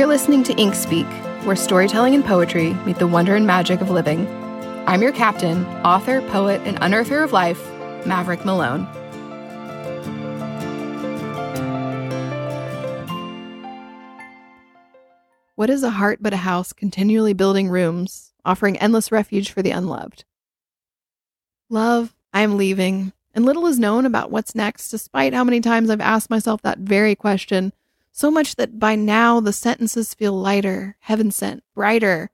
You're listening to Ink Speak, where storytelling and poetry meet the wonder and magic of living. I'm your captain, author, poet, and unearther of life, Maverick Malone. What is a heart but a house continually building rooms, offering endless refuge for the unloved? Love, I am leaving, and little is known about what's next, despite how many times I've asked myself that very question, so much that by now the sentences feel lighter, heaven sent, brighter.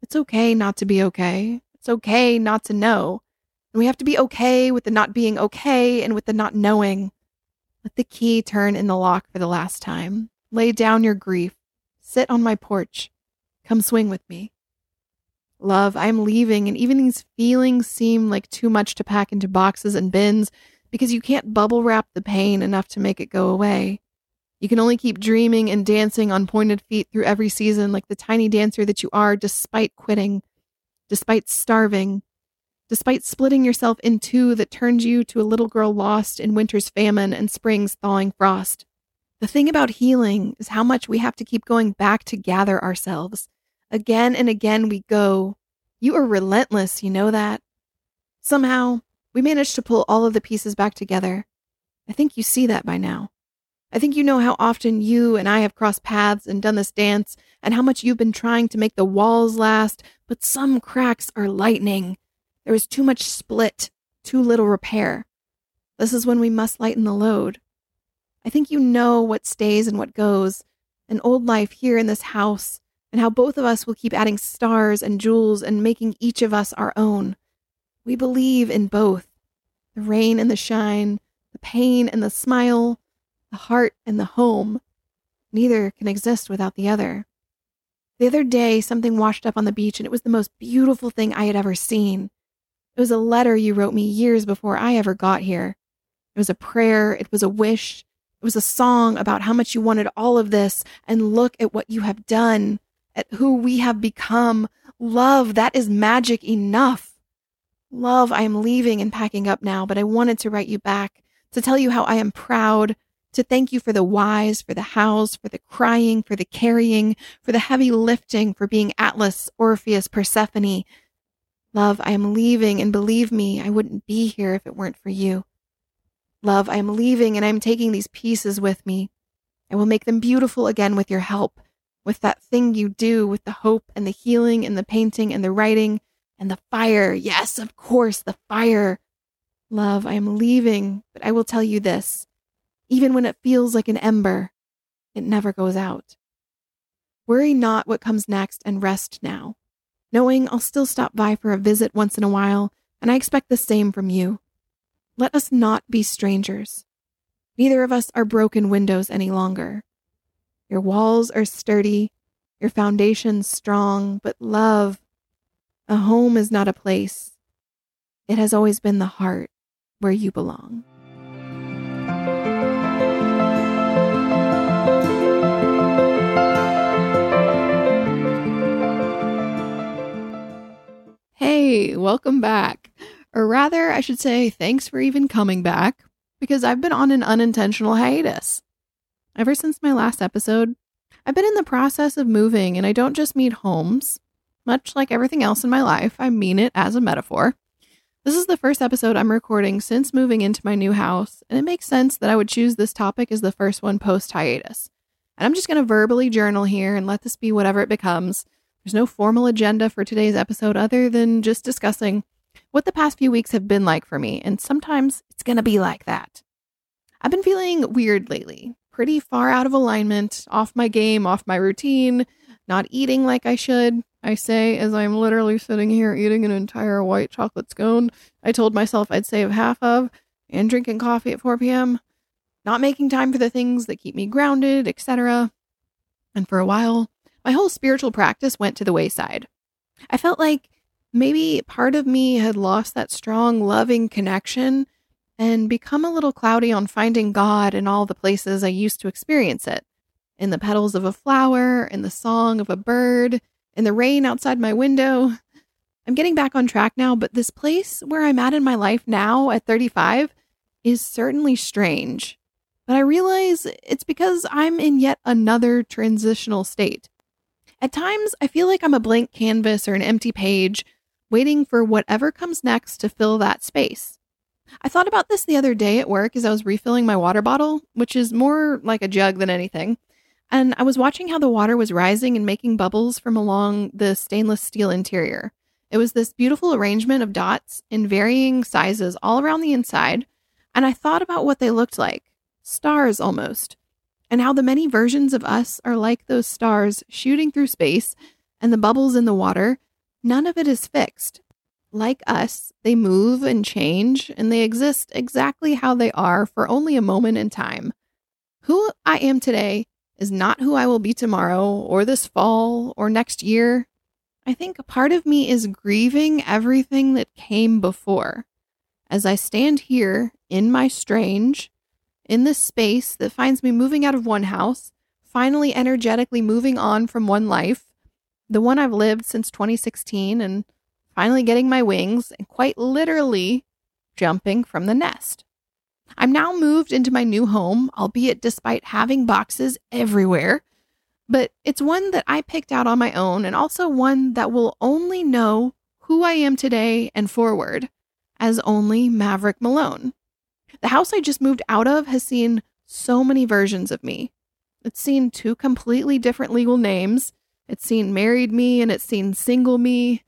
It's okay not to be okay. It's okay not to know. And we have to be okay with the not being okay and with the not knowing. Let the key turn in the lock for the last time. Lay down your grief. Sit on my porch. Come swing with me. Love, I'm leaving, and even these feelings seem like too much to pack into boxes and bins because you can't bubble wrap the pain enough to make it go away. You can only keep dreaming and dancing on pointed feet through every season like the tiny dancer that you are, despite quitting, despite starving, despite splitting yourself in two that turns you to a little girl lost in winter's famine and spring's thawing frost. The thing about healing is how much we have to keep going back to gather ourselves. Again and again we go. You are relentless, you know that? Somehow, we managed to pull all of the pieces back together. I think you see that by now. I think you know how often you and I have crossed paths and done this dance, and how much you've been trying to make the walls last, but some cracks are lightning. There is too much split, too little repair. This is when we must lighten the load. I think you know what stays and what goes, an old life here in this house, and how both of us will keep adding stars and jewels and making each of us our own. We believe in both the rain and the shine, the pain and the smile, the heart and the home. Neither can exist without the other. The other day, something washed up on the beach, and it was the most beautiful thing I had ever seen. It was a letter you wrote me years before I ever got here. It was a prayer, it was a wish, it was a song about how much you wanted all of this, and look at what you have done, at who we have become. Love, that is magic enough. Love, I am leaving and packing up now, but I wanted to write you back to tell you how I am proud, to thank you for the whys, for the hows, for the crying, for the carrying, for the heavy lifting, for being Atlas, Orpheus, Persephone. Love, I am leaving, and believe me, I wouldn't be here if it weren't for you. Love, I am leaving and I am taking these pieces with me. I will make them beautiful again with your help, with that thing you do, with the hope and the healing and the painting and the writing and the fire. Yes, of course, the fire. Love, I am leaving, but I will tell you this even when it feels like an ember, it never goes out. Worry not what comes next and rest now, knowing I'll still stop by for a visit once in a while, and I expect the same from you. Let us not be strangers. Neither of us are broken windows any longer. Your walls are sturdy, your foundations strong, but love, a home is not a place. It has always been the heart where you belong. Welcome back. Or rather, I should say, thanks for even coming back, because I've been on an unintentional hiatus. Ever since my last episode, I've been in the process of moving, and I don't just mean homes. Much like everything else in my life, I mean it as a metaphor. This is the first episode I'm recording since moving into my new house, and it makes sense that I would choose this topic as the first one post hiatus. And I'm just going to verbally journal here and let this be whatever it becomes. There's no formal agenda for today's episode other than just discussing what the past few weeks have been like for me, and sometimes it's going to be like that. I've been feeling weird lately, pretty far out of alignment, off my game, off my routine, not eating like I should. I say as I'm literally sitting here eating an entire white chocolate scone I told myself I'd save half of, and drinking coffee at 4 p.m., not making time for the things that keep me grounded, etc. And for a while, my whole spiritual practice went to the wayside. I felt like maybe part of me had lost that strong, loving connection and become a little cloudy on finding God in all the places I used to experience it in the petals of a flower, in the song of a bird, in the rain outside my window. I'm getting back on track now, but this place where I'm at in my life now at 35 is certainly strange. but I realize it's because I'm in yet another transitional state. At times, I feel like I'm a blank canvas or an empty page, waiting for whatever comes next to fill that space. I thought about this the other day at work as I was refilling my water bottle, which is more like a jug than anything. And I was watching how the water was rising and making bubbles from along the stainless steel interior. It was this beautiful arrangement of dots in varying sizes all around the inside. And I thought about what they looked like stars almost, and how the many versions of us are like those stars shooting through space and the bubbles in the water. None of it is fixed. Like us, they move and change, and they exist exactly how they are for only a moment in time. Who I am today is not who I will be tomorrow, or this fall, or next year. I think a part of me is grieving everything that came before. As I stand here in my strange, in this space that finds me moving out of one house, finally energetically moving on from one life, the one I've lived since 2016, and finally getting my wings and quite literally jumping from the nest. I'm now moved into my new home, albeit despite having boxes everywhere. But it's one that I picked out on my own and also one that will only know who I am today and forward as only Maverick Malone. The house I just moved out of has seen so many versions of me. It's seen two completely different legal names. It's seen married me and it's seen single me.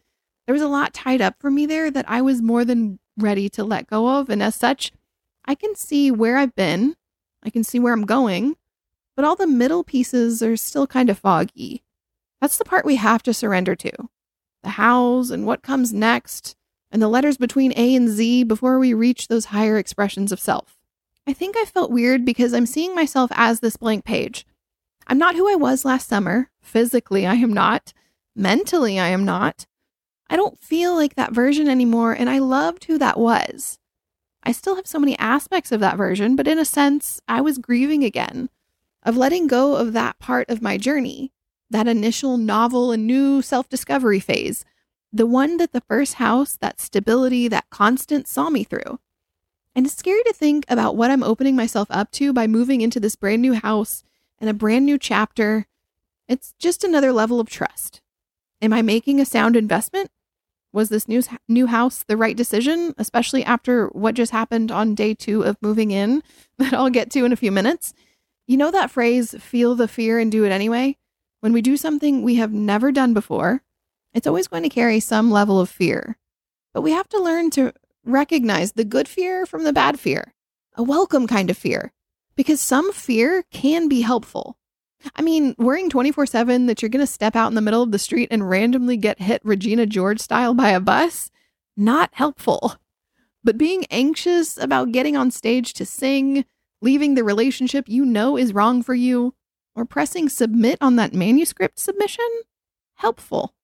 There was a lot tied up for me there that I was more than ready to let go of. And as such, I can see where I've been, I can see where I'm going, but all the middle pieces are still kind of foggy. That's the part we have to surrender to the hows and what comes next, and the letters between A and Z before we reach those higher expressions of self. I think I felt weird because I'm seeing myself as this blank page. I'm not who I was last summer. Physically, I am not. Mentally, I am not. I don't feel like that version anymore, and I loved who that was. I still have so many aspects of that version, but in a sense, I was grieving again, of letting go of that part of my journey, that initial novel and new self discovery phase, the one that the first house, that stability, that constant saw me through. And it's scary to think about what I'm opening myself up to by moving into this brand new house and a brand new chapter. It's just another level of trust. Am I making a sound investment? Was this new, new house the right decision, especially after what just happened on day two of moving in that I'll get to in a few minutes? You know that phrase, feel the fear and do it anyway? When we do something we have never done before, it's always going to carry some level of fear. But we have to learn to recognize the good fear from the bad fear, a welcome kind of fear, because some fear can be helpful. I mean, worrying 24 7 that you're going to step out in the middle of the street and randomly get hit Regina George style by a bus, not helpful. But being anxious about getting on stage to sing, leaving the relationship you know is wrong for you, or pressing submit on that manuscript submission, helpful.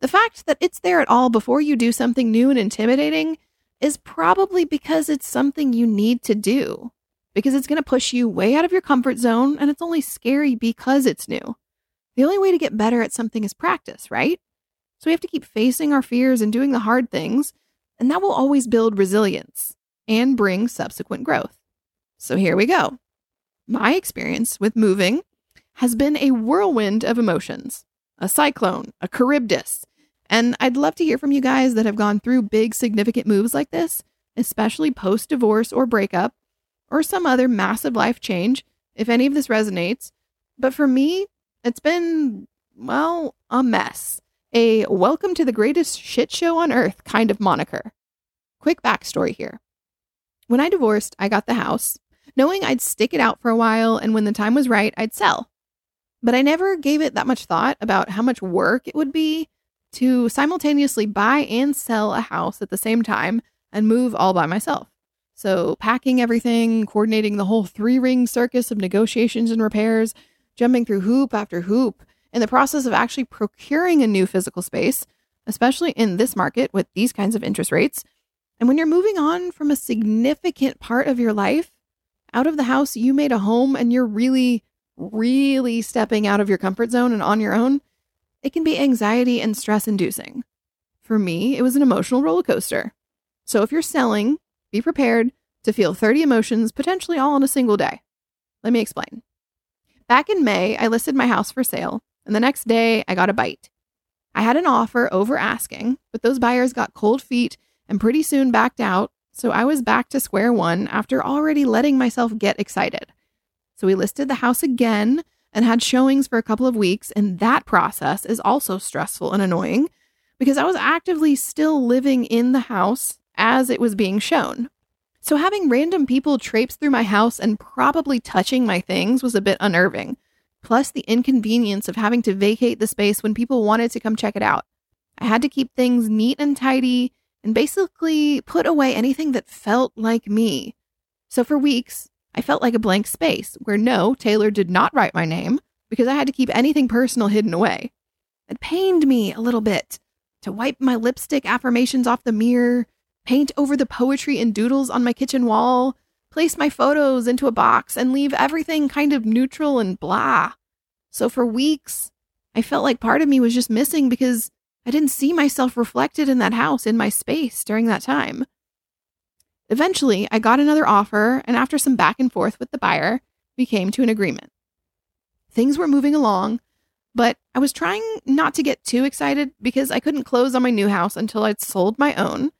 The fact that it's there at all before you do something new and intimidating is probably because it's something you need to do because it's going to push you way out of your comfort zone and it's only scary because it's new. The only way to get better at something is practice, right? So we have to keep facing our fears and doing the hard things, and that will always build resilience and bring subsequent growth. So here we go. My experience with moving has been a whirlwind of emotions, a cyclone, a Charybdis. And I'd love to hear from you guys that have gone through big, significant moves like this, especially post divorce or breakup, or some other massive life change, if any of this resonates. But for me, it's been, well, a mess. A welcome to the greatest shit show on earth kind of moniker. Quick backstory here. When I divorced, I got the house, knowing I'd stick it out for a while and when the time was right, I'd sell. But I never gave it that much thought about how much work it would be to simultaneously buy and sell a house at the same time and move all by myself. So, packing everything, coordinating the whole three ring circus of negotiations and repairs, jumping through hoop after hoop, in the process of actually procuring a new physical space, especially in this market with these kinds of interest rates. And when you're moving on from a significant part of your life, out of the house, you made a home and you're really, really stepping out of your comfort zone and on your own, it can be anxiety and stress inducing. For me, it was an emotional roller coaster. So if you're selling, be prepared to feel 30 emotions potentially all in a single day. Let me explain. Back in May, I listed my house for sale, and the next day I got a bite. I had an offer over asking, but those buyers got cold feet and pretty soon backed out, so I was back to square one after already letting myself get excited. So we listed the house again and had showings for a couple of weeks, and that process is also stressful and annoying because I was actively still living in the house as it was being shown. So having random people traipse through my house and probably touching my things was a bit unnerving. Plus, the inconvenience of having to vacate the space when people wanted to come check it out. I had to keep things neat and tidy and basically put away anything that felt like me. So for weeks, I felt like a blank space where no, Taylor did not write my name because I had to keep anything personal hidden away. It pained me a little bit to wipe my lipstick affirmations off the mirror, paint over the poetry and doodles on my kitchen wall, place my photos into a box, and leave everything kind of neutral and blah. So for weeks, I felt like part of me was just missing because I didn't see myself reflected in that house in my space during that time. Eventually, I got another offer, and after some back and forth with the buyer, we came to an agreement. Things were moving along, but I was trying not to get too excited because I couldn't close on my new house until I'd sold my own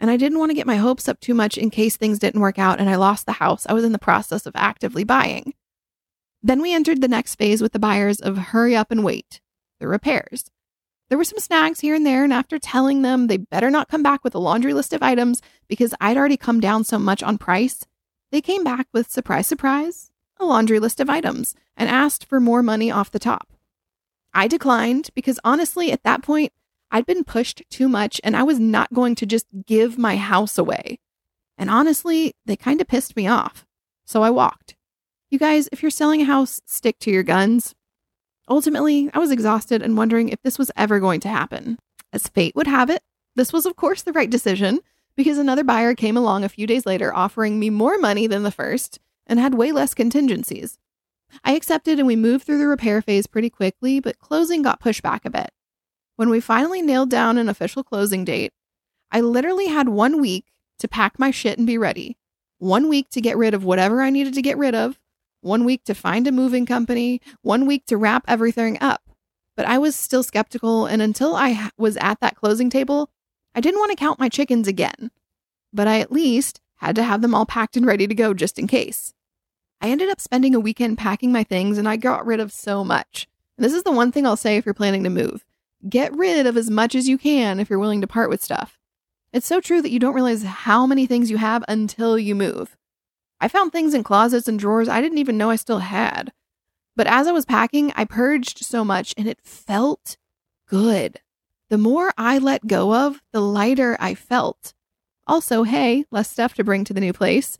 and I didn't want to get my hopes up too much in case things didn't work out and I lost the house I was in the process of actively buying. Then we entered the next phase with the buyers of hurry up and wait, the repairs. There were some snags here and there, and after telling them they better not come back with a laundry list of items because I'd already come down so much on price, they came back with surprise, surprise, a laundry list of items and asked for more money off the top. I declined because honestly, at that point, I'd been pushed too much and I was not going to just give my house away. And honestly, they kind of pissed me off. So I walked. You guys, if you're selling a house, stick to your guns. Ultimately, I was exhausted and wondering if this was ever going to happen. As fate would have it, this was, of course, the right decision because another buyer came along a few days later offering me more money than the first and had way less contingencies. I accepted and we moved through the repair phase pretty quickly, but closing got pushed back a bit. When we finally nailed down an official closing date, I literally had one week to pack my shit and be ready, one week to get rid of whatever I needed to get rid of, one week to find a moving company, one week to wrap everything up. But I was still skeptical, and until I was at that closing table, I didn't want to count my chickens again. But I at least had to have them all packed and ready to go just in case. I ended up spending a weekend packing my things and I got rid of so much. And this is the one thing I'll say if you're planning to move. Get rid of as much as you can if you're willing to part with stuff. It's so true that you don't realize how many things you have until you move. I found things in closets and drawers I didn't even know I still had. But as I was packing, I purged so much and it felt good. The more I let go of, the lighter I felt. Also, hey, less stuff to bring to the new place.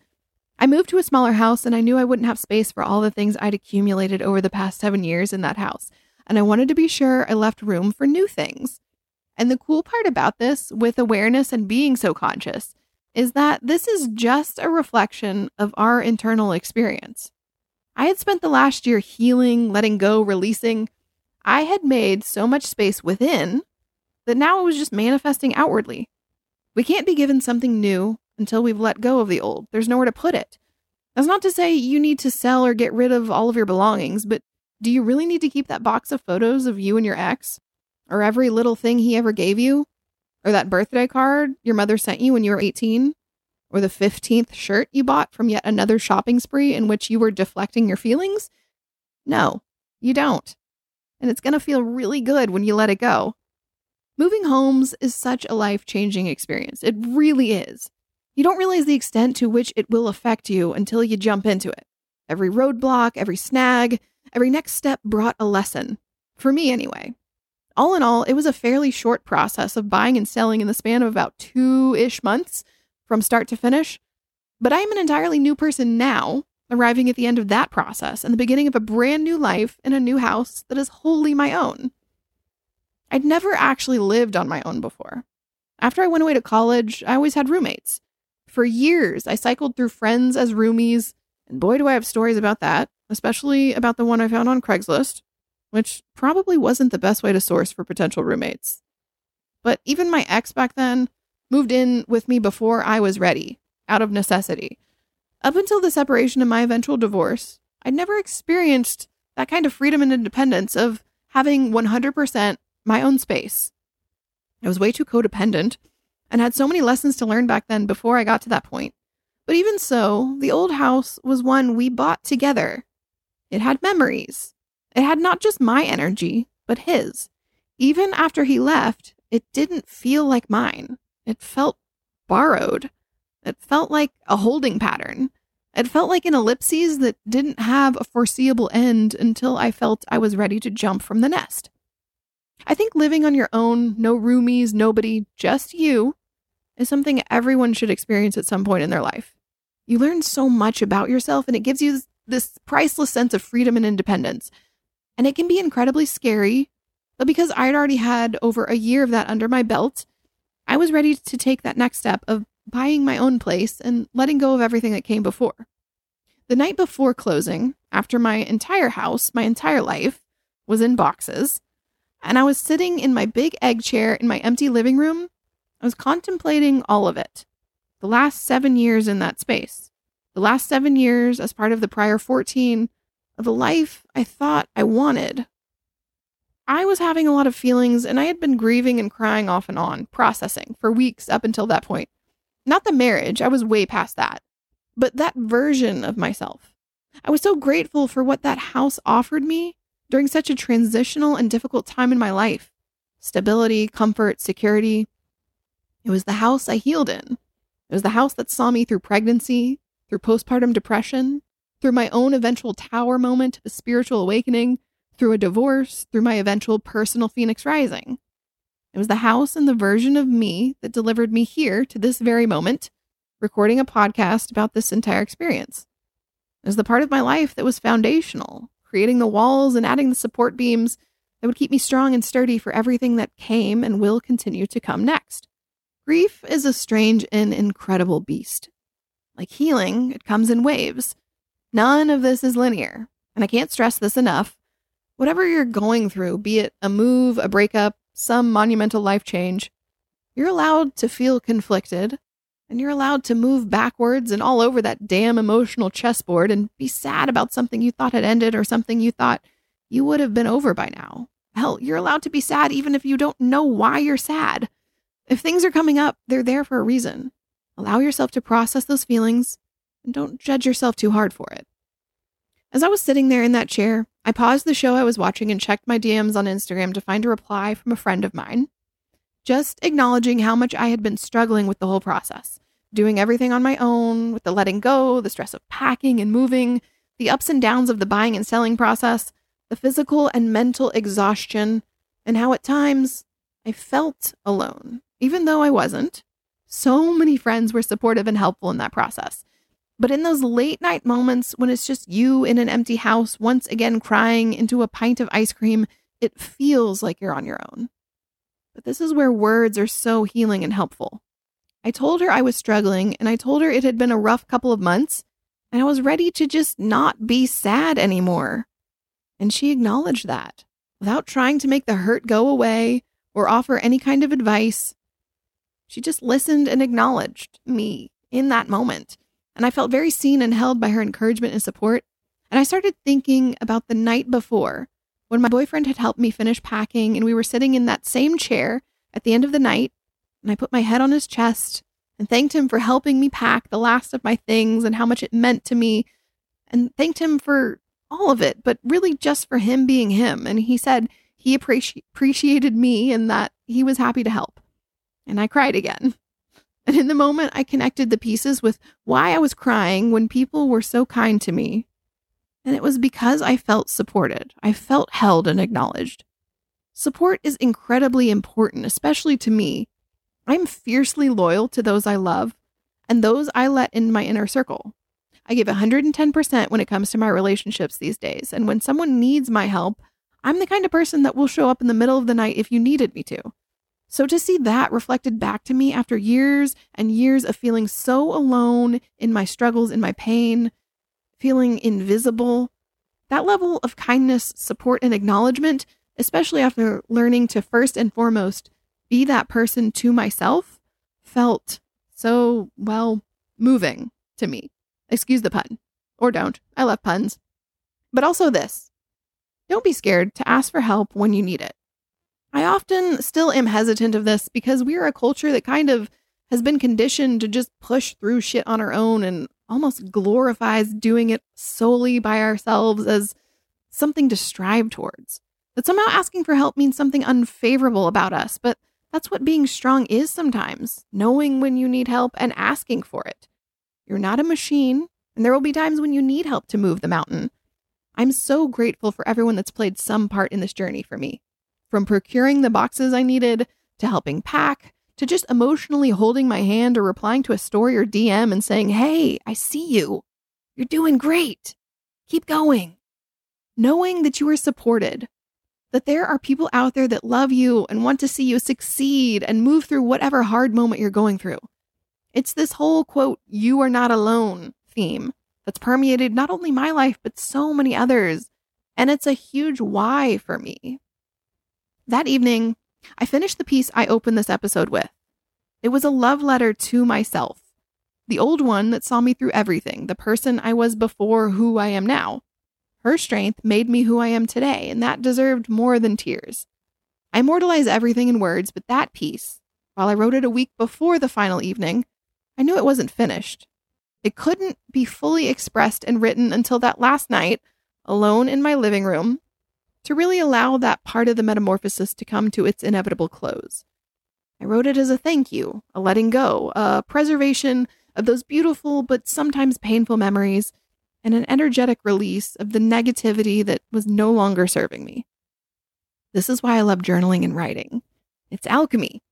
I moved to a smaller house and I knew I wouldn't have space for all the things I'd accumulated over the past seven years in that house and I wanted to be sure I left room for new things. And the cool part about this, with awareness and being so conscious, is that this is just a reflection of our internal experience. I had spent the last year healing, letting go, releasing. I had made so much space within that now it was just manifesting outwardly. We can't be given something new until we've let go of the old. There's nowhere to put it. That's not to say you need to sell or get rid of all of your belongings, but do you really need to keep that box of photos of you and your ex? Or every little thing he ever gave you? Or that birthday card your mother sent you when you were 18? Or the 15th shirt you bought from yet another shopping spree in which you were deflecting your feelings? No, you don't. And it's going to feel really good when you let it go. Moving homes is such a life changing experience. It really is. You don't realize the extent to which it will affect you until you jump into it. Every roadblock, every snag, Every next step brought a lesson. For me, anyway. All in all, it was a fairly short process of buying and selling in the span of about two ish months from start to finish. But I am an entirely new person now, arriving at the end of that process and the beginning of a brand new life in a new house that is wholly my own. I'd never actually lived on my own before. After I went away to college, I always had roommates. For years, I cycled through friends as roomies, and boy, do I have stories about that especially about the one I found on Craigslist, which probably wasn't the best way to source for potential roommates. But even my ex back then moved in with me before I was ready, out of necessity. Up until the separation and my eventual divorce, I'd never experienced that kind of freedom and independence of having 100% my own space. I was way too codependent and had so many lessons to learn back then before I got to that point. But even so, the old house was one we bought together. It had memories. It had not just my energy, but his. Even after he left, it didn't feel like mine. It felt borrowed. It felt like a holding pattern. It felt like an ellipses that didn't have a foreseeable end until I felt I was ready to jump from the nest. I think living on your own, no roomies, nobody, just you, is something everyone should experience at some point in their life. You learn so much about yourself and it gives you this priceless sense of freedom and independence. And it can be incredibly scary, but because I'd already had over a year of that under my belt, I was ready to take that next step of buying my own place and letting go of everything that came before. The night before closing, after my entire house, my entire life, was in boxes, and I was sitting in my big egg chair in my empty living room, I was contemplating all of it. The last seven years in that space. The last seven years as part of the prior 14 of the life I thought I wanted. I was having a lot of feelings and I had been grieving and crying off and on, processing for weeks up until that point. Not the marriage, I was way past that, but that version of myself. I was so grateful for what that house offered me during such a transitional and difficult time in my life stability, comfort, security. It was the house I healed in. It was the house that saw me through pregnancy, through postpartum depression, through my own eventual tower moment of spiritual awakening, through a divorce, through my eventual personal phoenix rising. It was the house and the version of me that delivered me here to this very moment, recording a podcast about this entire experience. It was the part of my life that was foundational, creating the walls and adding the support beams that would keep me strong and sturdy for everything that came and will continue to come next. Grief is a strange and incredible beast. Like healing, it comes in waves. None of this is linear, and I can't stress this enough. Whatever you're going through, be it a move, a breakup, some monumental life change, you're allowed to feel conflicted and you're allowed to move backwards and all over that damn emotional chessboard and be sad about something you thought had ended or something you thought you would have been over by now. Hell, you're allowed to be sad even if you don't know why you're sad. If things are coming up, they're there for a reason. Allow yourself to process those feelings and don't judge yourself too hard for it. As I was sitting there in that chair, I paused the show I was watching and checked my DMs on Instagram to find a reply from a friend of mine, just acknowledging how much I had been struggling with the whole process, doing everything on my own, with the letting go, the stress of packing and moving, the ups and downs of the buying and selling process, the physical and mental exhaustion, and how at times I felt alone, even though I wasn't. So many friends were supportive and helpful in that process. But in those late night moments when it's just you in an empty house, once again crying into a pint of ice cream, it feels like you're on your own. But this is where words are so healing and helpful. I told her I was struggling, and I told her it had been a rough couple of months, and I was ready to just not be sad anymore. And she acknowledged that without trying to make the hurt go away or offer any kind of advice. She just listened and acknowledged me in that moment and I felt very seen and held by her encouragement and support. And I started thinking about the night before when my boyfriend had helped me finish packing and we were sitting in that same chair at the end of the night. And I put my head on his chest and thanked him for helping me pack the last of my things and how much it meant to me. And thanked him for all of it, but really just for him being him. And he said he appreci- appreciated me and that he was happy to help. And I cried again. And in the moment, I connected the pieces with why I was crying when people were so kind to me. And it was because I felt supported. I felt held and acknowledged. Support is incredibly important, especially to me. I'm fiercely loyal to those I love and those I let in my inner circle. I give 110% when it comes to my relationships these days. And when someone needs my help, I'm the kind of person that will show up in the middle of the night if you needed me to. So to see that reflected back to me after years and years of feeling so alone in my struggles, in my pain, feeling invisible, that level of kindness, support, and acknowledgement, especially after learning to first and foremost be that person to myself, felt so, well, moving to me. Excuse the pun. Or don't. I love puns. But also this don't be scared to ask for help when you need it. I often still am hesitant of this because we are a culture that kind of has been conditioned to just push through shit on our own and almost glorifies doing it solely by ourselves as something to strive towards. That somehow asking for help means something unfavorable about us, but that's what being strong is sometimes knowing when you need help and asking for it. You're not a machine, and there will be times when you need help to move the mountain. I'm so grateful for everyone that's played some part in this journey for me. From procuring the boxes I needed, to helping pack, to just emotionally holding my hand or replying to a story or DM and saying, Hey, I see you. You're doing great. Keep going. Knowing that you are supported, that there are people out there that love you and want to see you succeed and move through whatever hard moment you're going through. It's this whole quote, you are not alone theme that's permeated not only my life, but so many others. And it's a huge why for me. That evening, I finished the piece I opened this episode with. It was a love letter to myself, the old one that saw me through everything, the person I was before who I am now. Her strength made me who I am today, and that deserved more than tears. I immortalize everything in words, but that piece, while I wrote it a week before the final evening, I knew it wasn't finished. It couldn't be fully expressed and written until that last night, alone in my living room, to really allow that part of the metamorphosis to come to its inevitable close. I wrote it as a thank you, a letting go, a preservation of those beautiful but sometimes painful memories, and an energetic release of the negativity that was no longer serving me. This is why I love journaling and writing. It's alchemy.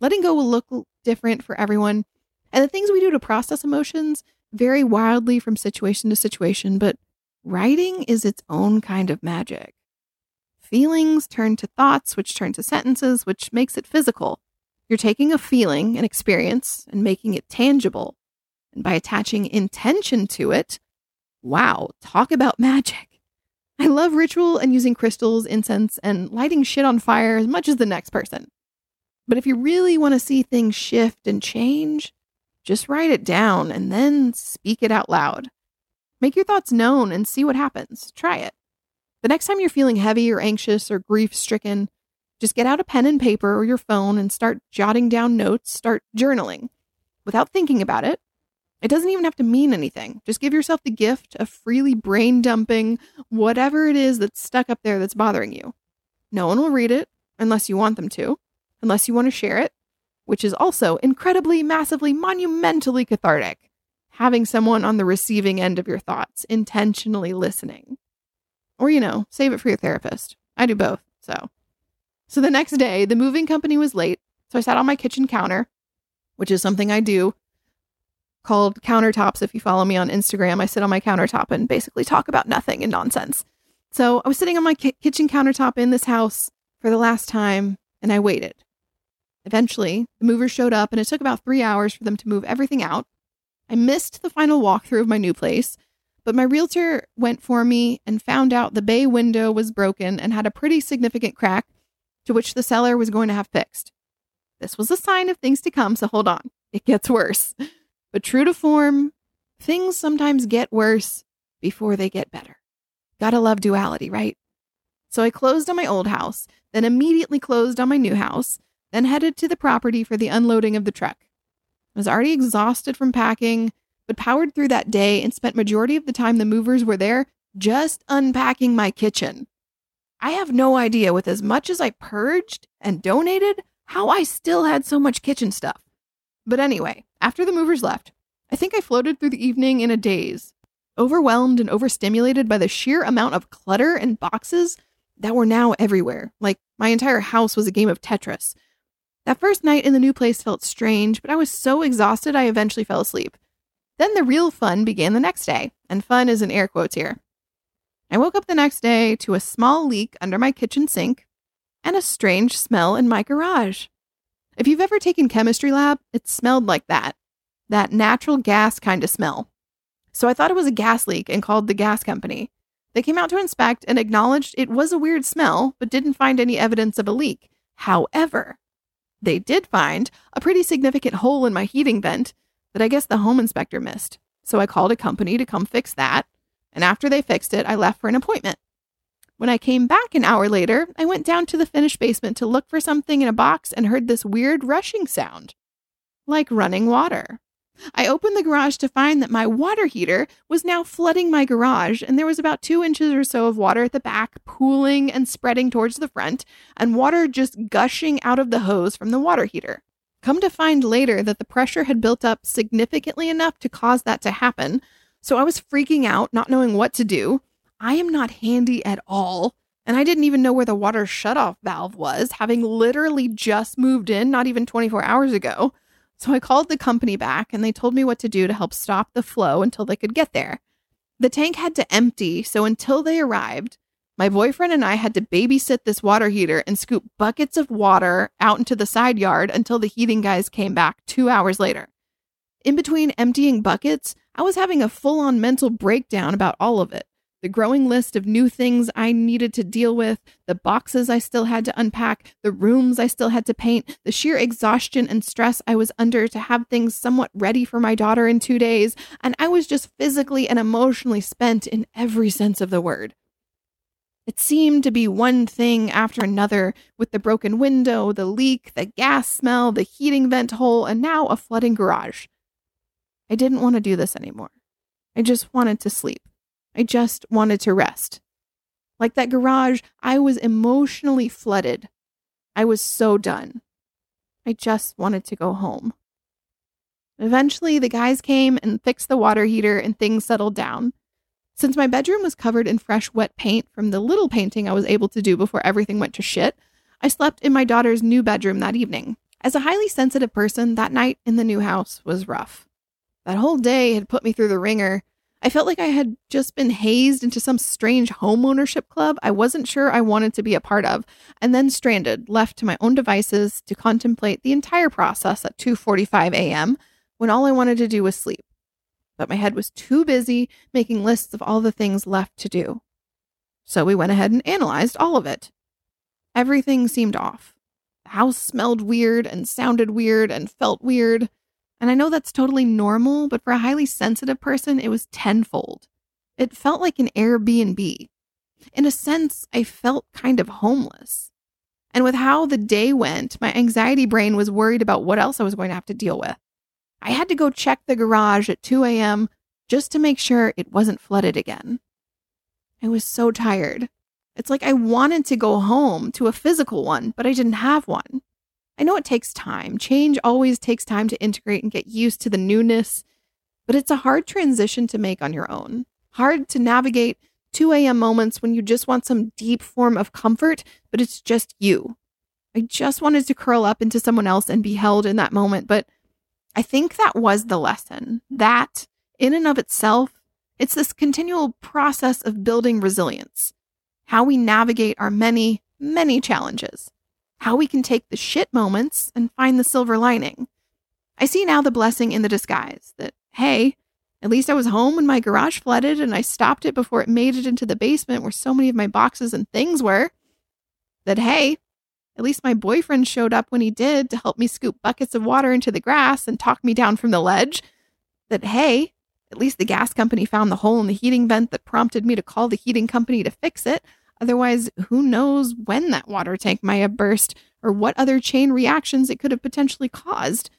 Letting go will look different for everyone, and the things we do to process emotions vary wildly from situation to situation, but writing is its own kind of magic. Feelings turn to thoughts, which turn to sentences, which makes it physical. You're taking a feeling, an experience, and making it tangible. And by attaching intention to it, wow, talk about magic. I love ritual and using crystals, incense, and lighting shit on fire as much as the next person. But if you really want to see things shift and change, just write it down and then speak it out loud. Make your thoughts known and see what happens. Try it. The next time you're feeling heavy or anxious or grief stricken, just get out a pen and paper or your phone and start jotting down notes, start journaling without thinking about it. It doesn't even have to mean anything. Just give yourself the gift of freely brain dumping whatever it is that's stuck up there that's bothering you. No one will read it unless you want them to, unless you want to share it, which is also incredibly, massively, monumentally cathartic. Having someone on the receiving end of your thoughts, intentionally listening. Or, you know, save it for your therapist. I do both, so. So the next day, the moving company was late, so I sat on my kitchen counter, which is something I do called countertops. If you follow me on Instagram, I sit on my countertop and basically talk about nothing and nonsense. So I was sitting on my ki- kitchen countertop in this house for the last time, and I waited. Eventually, the movers showed up, and it took about three hours for them to move everything out. I missed the final walkthrough of my new place, but my realtor went for me and found out the bay window was broken and had a pretty significant crack, to which the seller was going to have fixed. This was a sign of things to come, so hold on. It gets worse. But true to form, things sometimes get worse before they get better. Gotta love duality, right? So I closed on my old house, then immediately closed on my new house, then headed to the property for the unloading of the truck. I was already exhausted from packing, but powered through that day and spent majority of the time the movers were there just unpacking my kitchen. I have no idea with as much as I purged and donated how I still had so much kitchen stuff. But anyway, after the movers left, I think I floated through the evening in a daze, overwhelmed and overstimulated by the sheer amount of clutter and boxes that were now everywhere. Like my entire house was a game of Tetris, that first night in the new place felt strange, but I was so exhausted I eventually fell asleep. Then the real fun began the next day, and fun is in air quotes here. I woke up the next day to a small leak under my kitchen sink and a strange smell in my garage. If you've ever taken chemistry lab, it smelled like that. That natural gas kind of smell. So I thought it was a gas leak and called the gas company. They came out to inspect and acknowledged it was a weird smell, but didn't find any evidence of a leak. However, they did find a pretty significant hole in my heating vent that I guess the home inspector missed. So I called a company to come fix that. And after they fixed it, I left for an appointment. When I came back an hour later, I went down to the finished basement to look for something in a box and heard this weird rushing sound like running water. I opened the garage to find that my water heater was now flooding my garage, and there was about two inches or so of water at the back, pooling and spreading towards the front, and water just gushing out of the hose from the water heater. Come to find later that the pressure had built up significantly enough to cause that to happen, so I was freaking out, not knowing what to do. I am not handy at all, and I didn't even know where the water shutoff valve was, having literally just moved in not even 24 hours ago. So I called the company back and they told me what to do to help stop the flow until they could get there. The tank had to empty, so until they arrived, my boyfriend and I had to babysit this water heater and scoop buckets of water out into the side yard until the heating guys came back two hours later. In between emptying buckets, I was having a full on mental breakdown about all of it the growing list of new things I needed to deal with, the boxes I still had to unpack, the rooms I still had to paint, the sheer exhaustion and stress I was under to have things somewhat ready for my daughter in two days, and I was just physically and emotionally spent in every sense of the word. It seemed to be one thing after another, with the broken window, the leak, the gas smell, the heating vent hole, and now a flooding garage. I didn't want to do this anymore. I just wanted to sleep. I just wanted to rest. Like that garage, I was emotionally flooded. I was so done. I just wanted to go home. Eventually, the guys came and fixed the water heater and things settled down. Since my bedroom was covered in fresh, wet paint from the little painting I was able to do before everything went to shit, I slept in my daughter's new bedroom that evening. As a highly sensitive person, that night in the new house was rough. That whole day had put me through the ringer, I felt like I had just been hazed into some strange homeownership club I wasn't sure I wanted to be a part of, and then stranded, left to my own devices to contemplate the entire process at 2:45 a.m. when all I wanted to do was sleep. But my head was too busy making lists of all the things left to do. So we went ahead and analyzed all of it. Everything seemed off. The house smelled weird and sounded weird and felt weird. And I know that's totally normal, but for a highly sensitive person, it was tenfold. It felt like an Airbnb. In a sense, I felt kind of homeless. And with how the day went, my anxiety brain was worried about what else I was going to have to deal with. I had to go check the garage at 2 a.m. just to make sure it wasn't flooded again. I was so tired. It's like I wanted to go home to a physical one, but I didn't have one. I know it takes time. Change always takes time to integrate and get used to the newness, but it's a hard transition to make on your own. Hard to navigate 2 a.m. moments when you just want some deep form of comfort, but it's just you. I just wanted to curl up into someone else and be held in that moment, but I think that was the lesson. That, in and of itself, it's this continual process of building resilience, how we navigate our many, many challenges how we can take the shit moments and find the silver lining. I see now the blessing in the disguise that, hey, at least I was home when my garage flooded and I stopped it before it made it into the basement where so many of my boxes and things were. That, hey, at least my boyfriend showed up when he did to help me scoop buckets of water into the grass and talk me down from the ledge. That, hey, at least the gas company found the hole in the heating vent that prompted me to call the heating company to fix it. Otherwise, who knows when that water tank might have burst or what other chain reactions it could have potentially caused.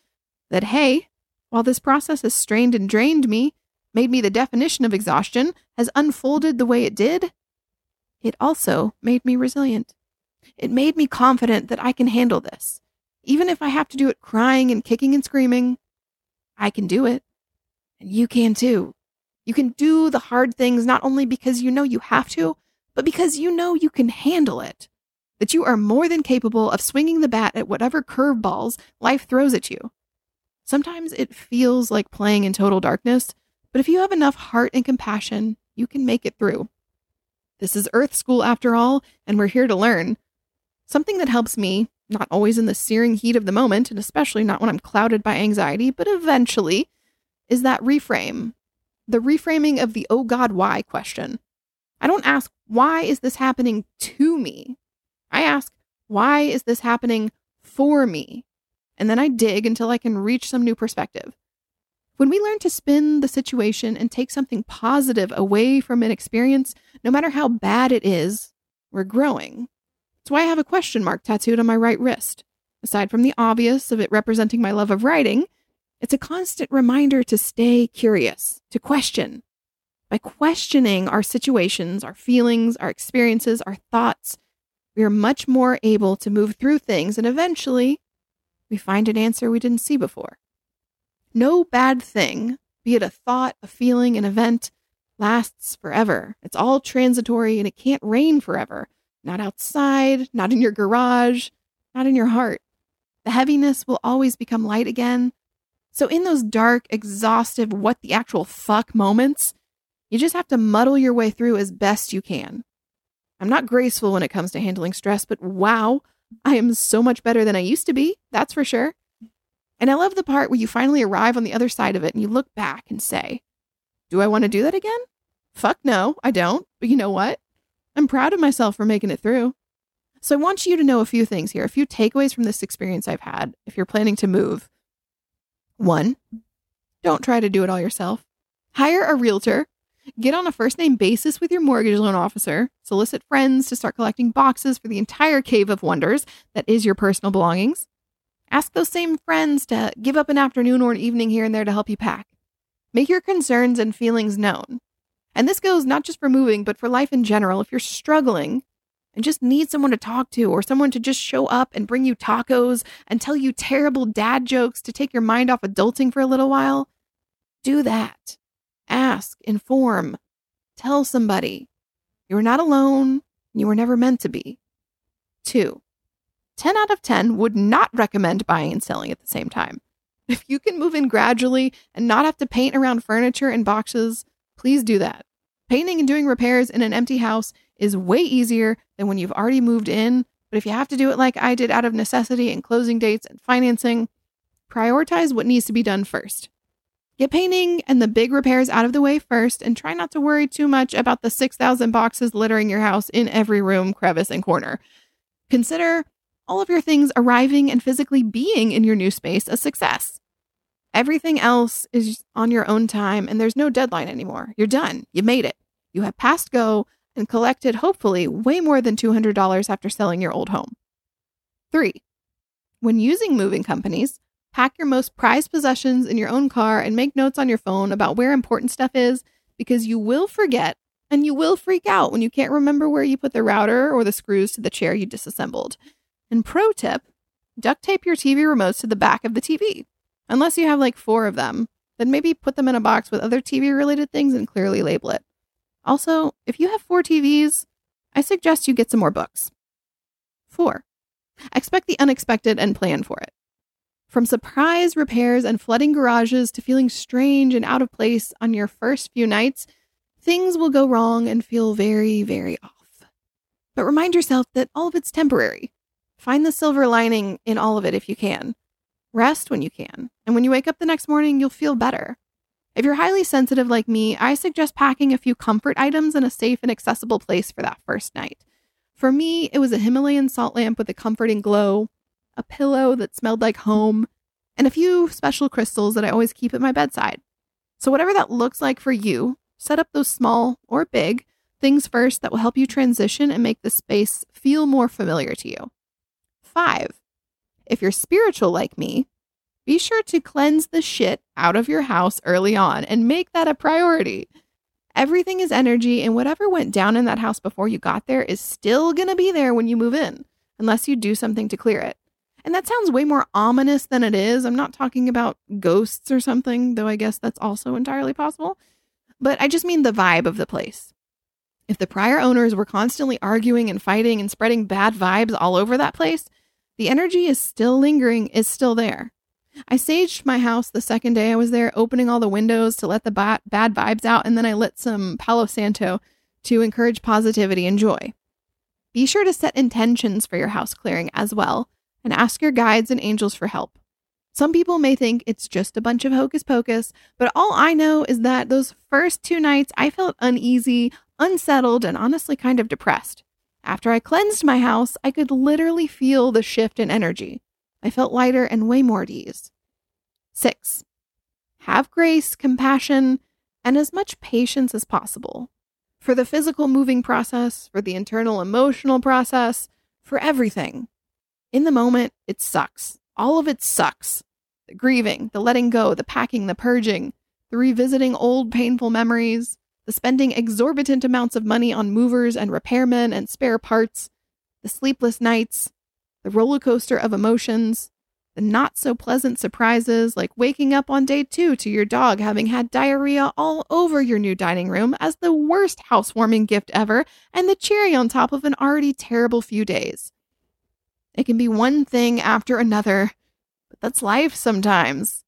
That, hey, while this process has strained and drained me, made me the definition of exhaustion, has unfolded the way it did, it also made me resilient. It made me confident that I can handle this. Even if I have to do it crying and kicking and screaming, I can do it. And you can too. You can do the hard things not only because you know you have to, but because you know you can handle it. That you are more than capable of swinging the bat at whatever curveballs life throws at you. Sometimes it feels like playing in total darkness, but if you have enough heart and compassion, you can make it through. This is Earth School after all, and we're here to learn. Something that helps me, not always in the searing heat of the moment, and especially not when I'm clouded by anxiety, but eventually, is that reframe. The reframing of the oh God, why question. I don't ask, why is this happening to me? I ask, why is this happening for me? And then I dig until I can reach some new perspective. When we learn to spin the situation and take something positive away from an experience, no matter how bad it is, we're growing. That's why I have a question mark tattooed on my right wrist. Aside from the obvious of it representing my love of writing, it's a constant reminder to stay curious, to question. By questioning our situations, our feelings, our experiences, our thoughts, we are much more able to move through things and eventually we find an answer we didn't see before. No bad thing, be it a thought, a feeling, an event, lasts forever. It's all transitory and it can't rain forever. Not outside, not in your garage, not in your heart. The heaviness will always become light again. So, in those dark, exhaustive, what the actual fuck moments, you just have to muddle your way through as best you can. I'm not graceful when it comes to handling stress, but wow, I am so much better than I used to be, that's for sure. And I love the part where you finally arrive on the other side of it and you look back and say, Do I want to do that again? Fuck no, I don't. But you know what? I'm proud of myself for making it through. So I want you to know a few things here, a few takeaways from this experience I've had if you're planning to move. One, don't try to do it all yourself. Hire a realtor. Get on a first name basis with your mortgage loan officer. Solicit friends to start collecting boxes for the entire cave of wonders that is your personal belongings. Ask those same friends to give up an afternoon or an evening here and there to help you pack. Make your concerns and feelings known. And this goes not just for moving, but for life in general. If you're struggling and just need someone to talk to or someone to just show up and bring you tacos and tell you terrible dad jokes to take your mind off adulting for a little while, do that. Ask, inform, tell somebody. You are not alone. You were never meant to be. Two, 10 out of 10 would not recommend buying and selling at the same time. If you can move in gradually and not have to paint around furniture and boxes, please do that. Painting and doing repairs in an empty house is way easier than when you've already moved in. But if you have to do it like I did out of necessity and closing dates and financing, prioritize what needs to be done first. Get painting and the big repairs out of the way first and try not to worry too much about the 6,000 boxes littering your house in every room, crevice, and corner. Consider all of your things arriving and physically being in your new space a success. Everything else is on your own time and there's no deadline anymore. You're done. You made it. You have passed go and collected, hopefully, way more than $200 after selling your old home. Three, when using moving companies, pack your most prized possessions in your own car and make notes on your phone about where important stuff is because you will forget and you will freak out when you can't remember where you put the router or the screws to the chair you disassembled. And pro tip duct tape your TV remotes to the back of the TV. Unless you have like four of them, then maybe put them in a box with other TV related things and clearly label it. Also, if you have four TVs, I suggest you get some more books. Four, expect the unexpected and plan for it. From surprise repairs and flooding garages to feeling strange and out of place on your first few nights, things will go wrong and feel very, very off. But remind yourself that all of it's temporary. Find the silver lining in all of it if you can. Rest when you can. And when you wake up the next morning, you'll feel better. If you're highly sensitive like me, I suggest packing a few comfort items in a safe and accessible place for that first night. For me, it was a Himalayan salt lamp with a comforting glow, a pillow that smelled like home, and a few special crystals that I always keep at my bedside. So, whatever that looks like for you, set up those small or big things first that will help you transition and make the space feel more familiar to you five. If you're spiritual like me, be sure to cleanse the shit out of your house early on and make that a priority. Everything is energy, and whatever went down in that house before you got there is still to be there when you move in, unless you do something to clear it. And that sounds way more ominous than it is. I'm not talking about ghosts or something, though I guess that's also entirely possible. But I just mean the vibe of the place. If the prior owners were constantly arguing and fighting and spreading bad vibes all over that place, the energy is still lingering, is still there. I saged my house the second day I was there, opening all the windows to let the ba- bad vibes out, and then I lit some Palo Santo to encourage positivity and joy. Be sure to set intentions for your house clearing as well, and ask your guides and angels for help. Some people may think it's just a bunch of hocus pocus, but all I know is that those first two nights I felt uneasy, unsettled, and honestly kind of depressed. After I cleansed my house, I could literally feel the shift in energy. I felt lighter and way more at ease. Six, have grace, compassion, and as much patience as possible for the physical moving process, for the internal emotional process, for everything. In the moment, it sucks. All of it sucks. The grieving, the letting go, the packing, the purging, the revisiting old painful memories, the spending exorbitant amounts of money on movers and repairmen and spare parts, the sleepless nights, the roller coaster of emotions, the not so pleasant surprises like waking up on day two to your dog having had diarrhea all over your new dining room as the worst housewarming gift ever, and the cherry on top of an already terrible few days. It can be one thing after another, but that's life sometimes.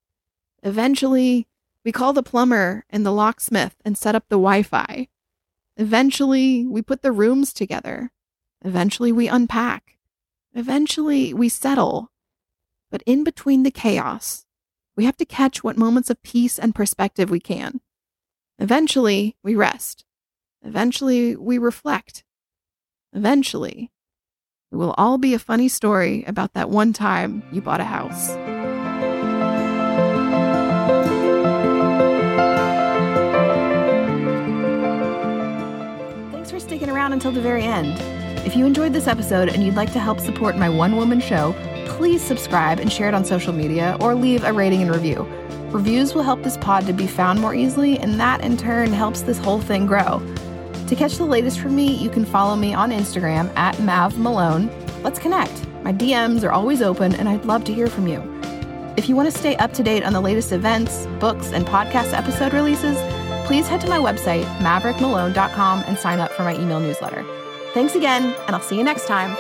Eventually, we call the plumber and the locksmith and set up the Wi Fi. Eventually, we put the rooms together. Eventually, we unpack. Eventually, we settle but in between the chaos, we have to catch what moments of peace and perspective we can. Eventually, we rest. Eventually, we reflect. Eventually, it will all be a funny story about that one time you bought a house. Around until the very end. If you enjoyed this episode and you'd like to help support my one woman show, please subscribe and share it on social media or leave a rating and review. Reviews will help this pod to be found more easily, and that in turn helps this whole thing grow. To catch the latest from me, you can follow me on Instagram at Mav Malone. Let's connect. My DMs are always open, and I'd love to hear from you. If you want to stay up to date on the latest events, books, and podcast episode releases, please head to my website, maverickmalone.com, and sign up for my email newsletter. Thanks again, and I'll see you next time.